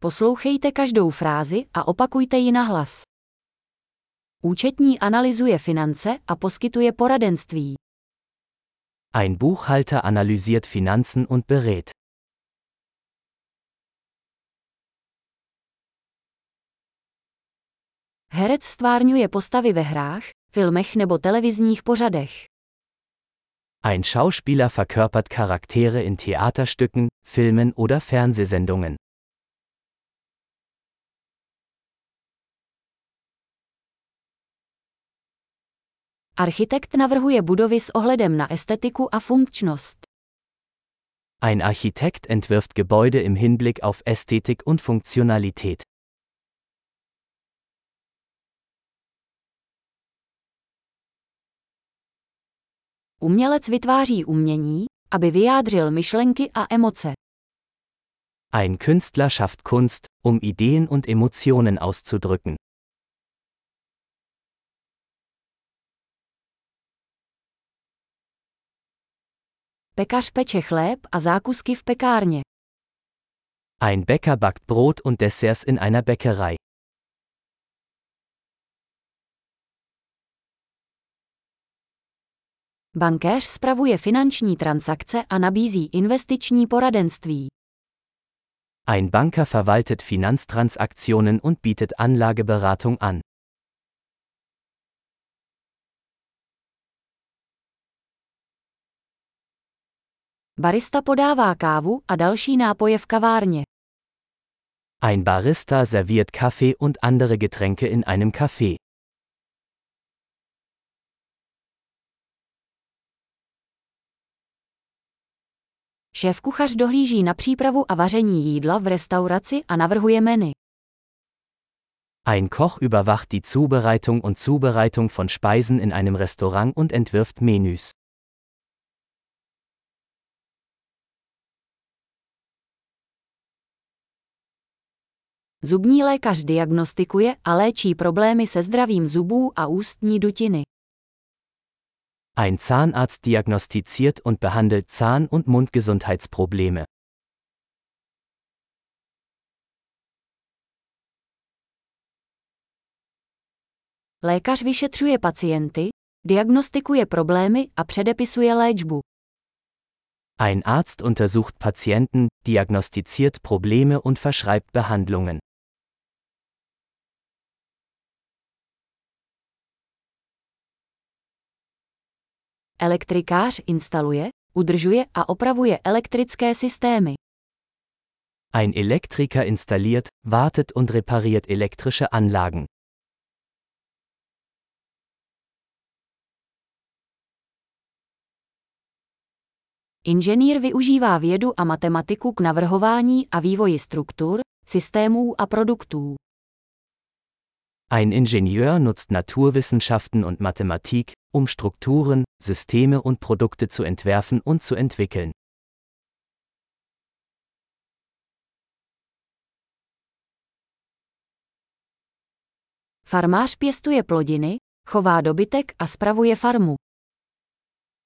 Poslouchejte každou frázi a opakujte ji nahlas. Účetní analyzuje finance a poskytuje poradenství. Ein Buchhalter analysiert Finanzen und berät. Herec stvárňuje postavy ve hrách, filmech nebo televizních pořadech. Ein Schauspieler verkörpert Charaktere in Theaterstücken, Filmen oder Fernsehsendungen. Architekt navrhuje budovy s ohledem na estetiku a funkčnost. Ein Architekt entwirft Gebäude im Hinblick auf Ästhetik und Funktionalität. Umělec vytváří umění, aby vyjádřil myšlenky a emoce. Ein Künstler schafft Kunst, um Ideen und Emotionen auszudrücken. Pekař peče chléb a zákusky v pekárně. Ein Bäcker backt Brot und Desserts in einer Bäckerei. Bankéř spravuje finanční transakce a nabízí investiční poradenství. Ein Banker verwaltet Finanztransaktionen und bietet Anlageberatung an. Barista podává kávu a další nápoje v kavárně. Ein Barista serviert Kaffee und andere Getränke in einem Café. Šéf-kuchař dohlíží na přípravu a vaření jídla v restauraci a navrhuje menu. Ein Koch überwacht die Zubereitung und Zubereitung von Speisen in einem Restaurant und entwirft Menüs. Zubní lékař diagnostikuje a léčí problémy se zdravím zubů a ústní dutiny. Ein Zahnarzt diagnostiziert und behandelt Zahn- und Mundgesundheitsprobleme. Lékař vyšetřuje pacienty, diagnostikuje problémy a předepisuje léčbu. Ein Arzt untersucht Patienten, diagnostiziert Probleme und verschreibt Behandlungen. Elektrikář instaluje, udržuje a opravuje elektrické systémy. Ein Elektriker installiert, wartet und repariert elektrische Anlagen. Inženýr využívá vědu a matematiku k navrhování a vývoji struktur, systémů a produktů. Ein Ingenieur nutzt Naturwissenschaften und Mathematik, um Strukturen, Systeme und Produkte zu entwerfen und zu entwickeln. Farmář pěstuje plodiny, chová dobytek a spravuje farmu.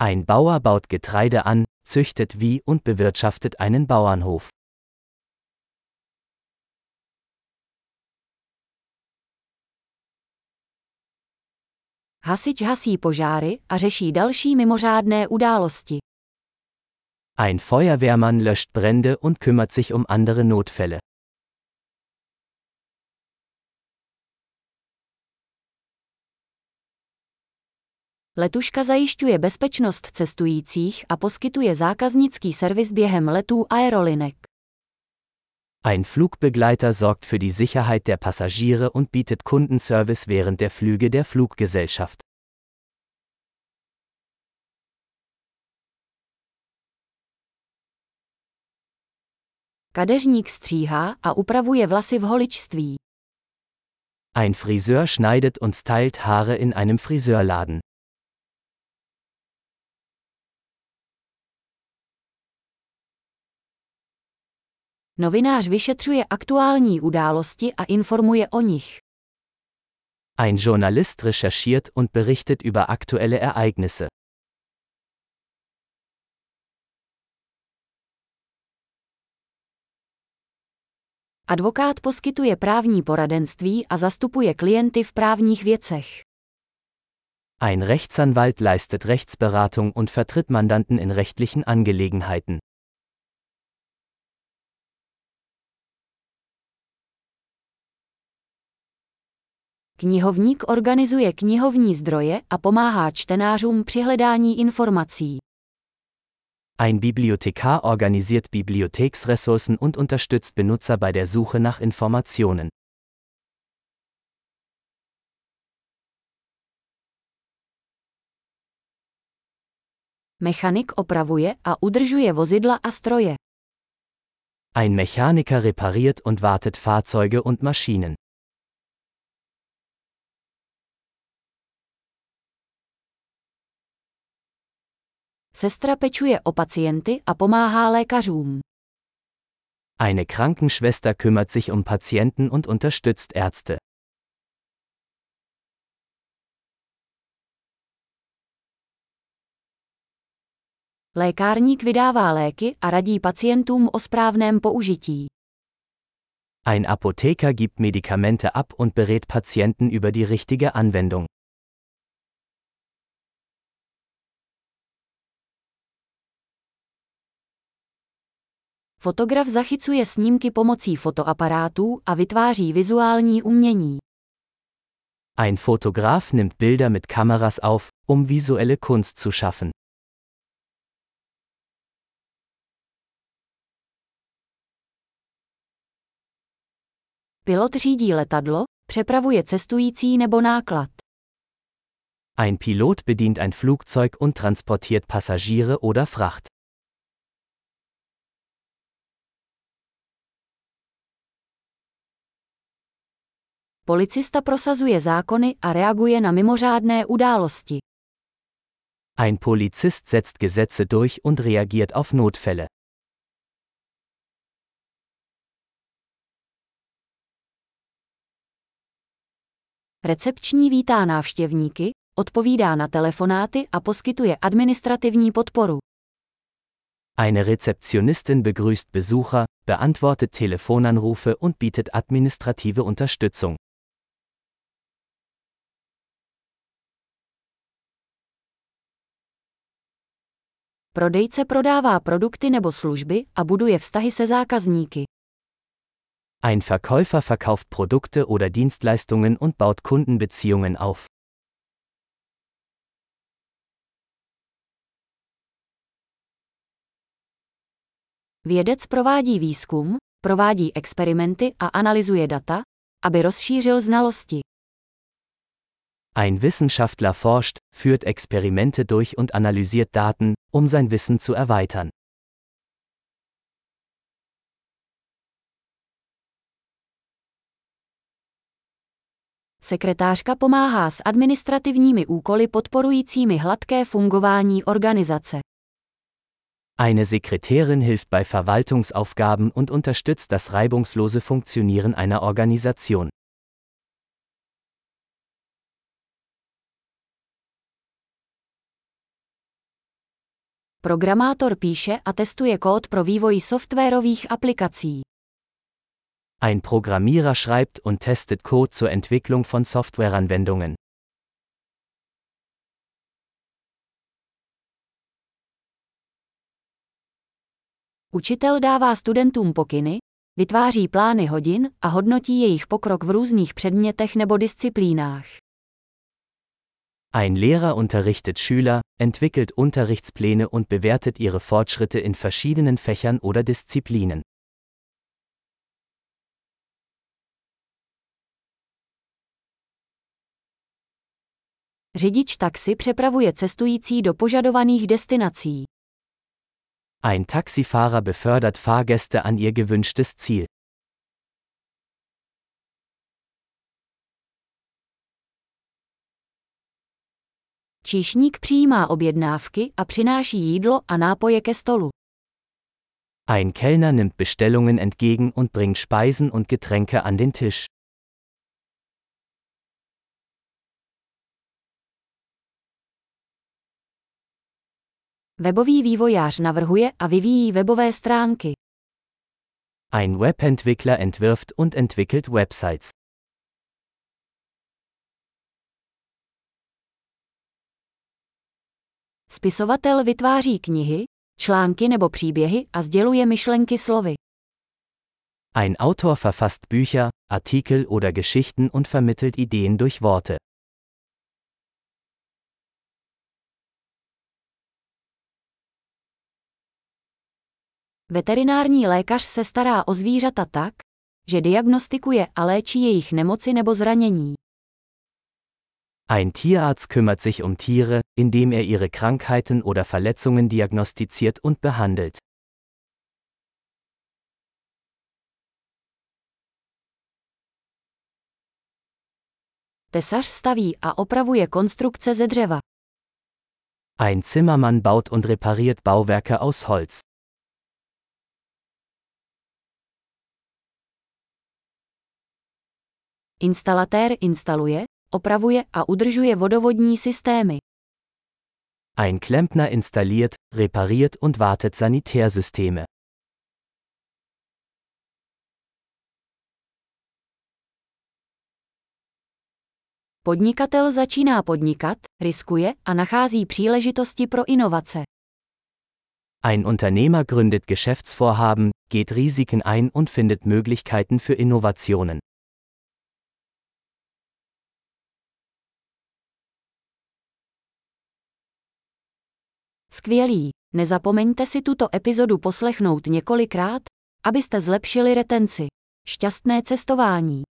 Ein Bauer baut Getreide an, züchtet Vieh und bewirtschaftet einen Bauernhof. Hasič hasí požáry a řeší další mimořádné události. Ein Feuerwehrmann löscht Brände und kümmert sich um andere Notfälle. Letuška zajišťuje bezpečnost cestujících a poskytuje zákaznický servis během letů aerolinek. Ein Flugbegleiter sorgt für die Sicherheit der Passagiere und bietet Kundenservice während der Flüge der Fluggesellschaft. Kadeřník stříhá a upravuje vlasy v holičství. Ein Friseur schneidet und stylt Haare in einem Friseurladen. Novinář vyšetřuje aktuální události a informuje o nich. Ein Journalist recherchiert und berichtet über aktuelle Ereignisse. Advokát poskytuje právní poradenství a zastupuje klienty v právních věcech. Ein Rechtsanwalt leistet Rechtsberatung und vertritt Mandanten in rechtlichen Angelegenheiten. Knihovník organizuje knihovní zdroje a pomáhá čtenářům při hledání informací. Ein Bibliothekar organisiert Bibliotheksressourcen und unterstützt Benutzer bei der Suche nach Informationen. Mechanik opravuje a udržuje vozidla a stroje. Ein Mechaniker repariert und wartet Fahrzeuge und Maschinen. Sestra pečuje o pacienty a pomáhá lékařům. Eine Krankenschwester kümmert sich um Patienten und unterstützt Ärzte. Lékárník vydává léky a radí pacientům o správném použití. Ein Apotheker gibt Medikamente ab und berät Patienten über die richtige Anwendung. Fotograf zachycuje snímky pomocí fotoaparátů a vytváří vizuální umění. Ein Fotograf nimmt Bilder mit Kameras auf, um visuelle Kunst zu schaffen. Pilot řídí letadlo, přepravuje cestující nebo náklad. Ein Pilot bedient ein Flugzeug und transportiert Passagiere oder Fracht. Policista prosazuje zákony a reaguje na mimořádné události. Ein Polizist setzt Gesetze durch und reagiert auf Notfälle. Recepční vítá návštěvníky, odpovídá na telefonáty a poskytuje administrativní podporu. Eine Rezeptionistin begrüßt Besucher, beantwortet Telefonanrufe und bietet administrative Unterstützung. Prodejce prodává produkty nebo služby a buduje vztahy se zákazníky. Ein Verkäufer verkauft Produkte oder Dienstleistungen und baut Kundenbeziehungen auf. Vědec provádí výzkum, provádí experimenty a analyzuje data, aby rozšířil znalosti. Ein Wissenschaftler forscht, führt Experimente durch und analysiert Daten, um sein Wissen zu erweitern. Sekretářka pomáhá s administrativními úkoly podporujícími hladké fungování organizace. Eine Sekretärin hilft bei Verwaltungsaufgaben und unterstützt das reibungslose Funktionieren einer Organisation. Programátor píše a testuje kód pro vývoj softwarových aplikací. Ein Programmierer schreibt und testet Code zur Entwicklung von Softwareanwendungen. Učitel dává studentům pokyny, vytváří plány hodin a hodnotí jejich pokrok v různých předmětech nebo disciplínách. Ein Lehrer unterrichtet Schüler, entwickelt Unterrichtspläne und bewertet ihre Fortschritte in verschiedenen Fächern oder Disziplinen. Řidič taxi přepravuje cestující do požadovaných destinací. Ein Taxifahrer befördert Fahrgäste an ihr gewünschtes Ziel. Číšník přijímá objednávky a přináší jídlo a nápoje ke stolu. Ein Kellner nimmt Bestellungen entgegen und bringt Speisen und Getränke an den Tisch. Webový vývojář navrhuje a vyvíjí webové stránky. Ein Webentwickler entwirft und entwickelt Websites. Spisovatel vytváří knihy, články nebo příběhy a sděluje myšlenky slovy. Ein Autor verfasst Bücher, Artikel oder Geschichten und vermittelt Ideen durch Worte. Veterinární lékař se stará o zvířata tak, že diagnostikuje a léčí jejich nemoci nebo zranění. Ein Tierarzt kümmert sich um Tiere, indem er ihre Krankheiten oder Verletzungen diagnostiziert und behandelt. Tesař staví a opravuje konstrukce ze dřeva. Ein Zimmermann baut und repariert Bauwerke aus Holz. Instalatér instaluje, opravuje a udržuje vodovodní systémy. Ein Klempner installiert, repariert und wartet Sanitärsysteme. Podnikatel začíná podnikat, riskuje a nachází příležitosti pro inovace. Ein Unternehmer gründet Geschäftsvorhaben, geht Risiken ein und findet Möglichkeiten für Innovationen. Skvělý! Nezapomeňte si tuto epizodu poslechnout několikrát, abyste zlepšili retenci. Šťastné cestování!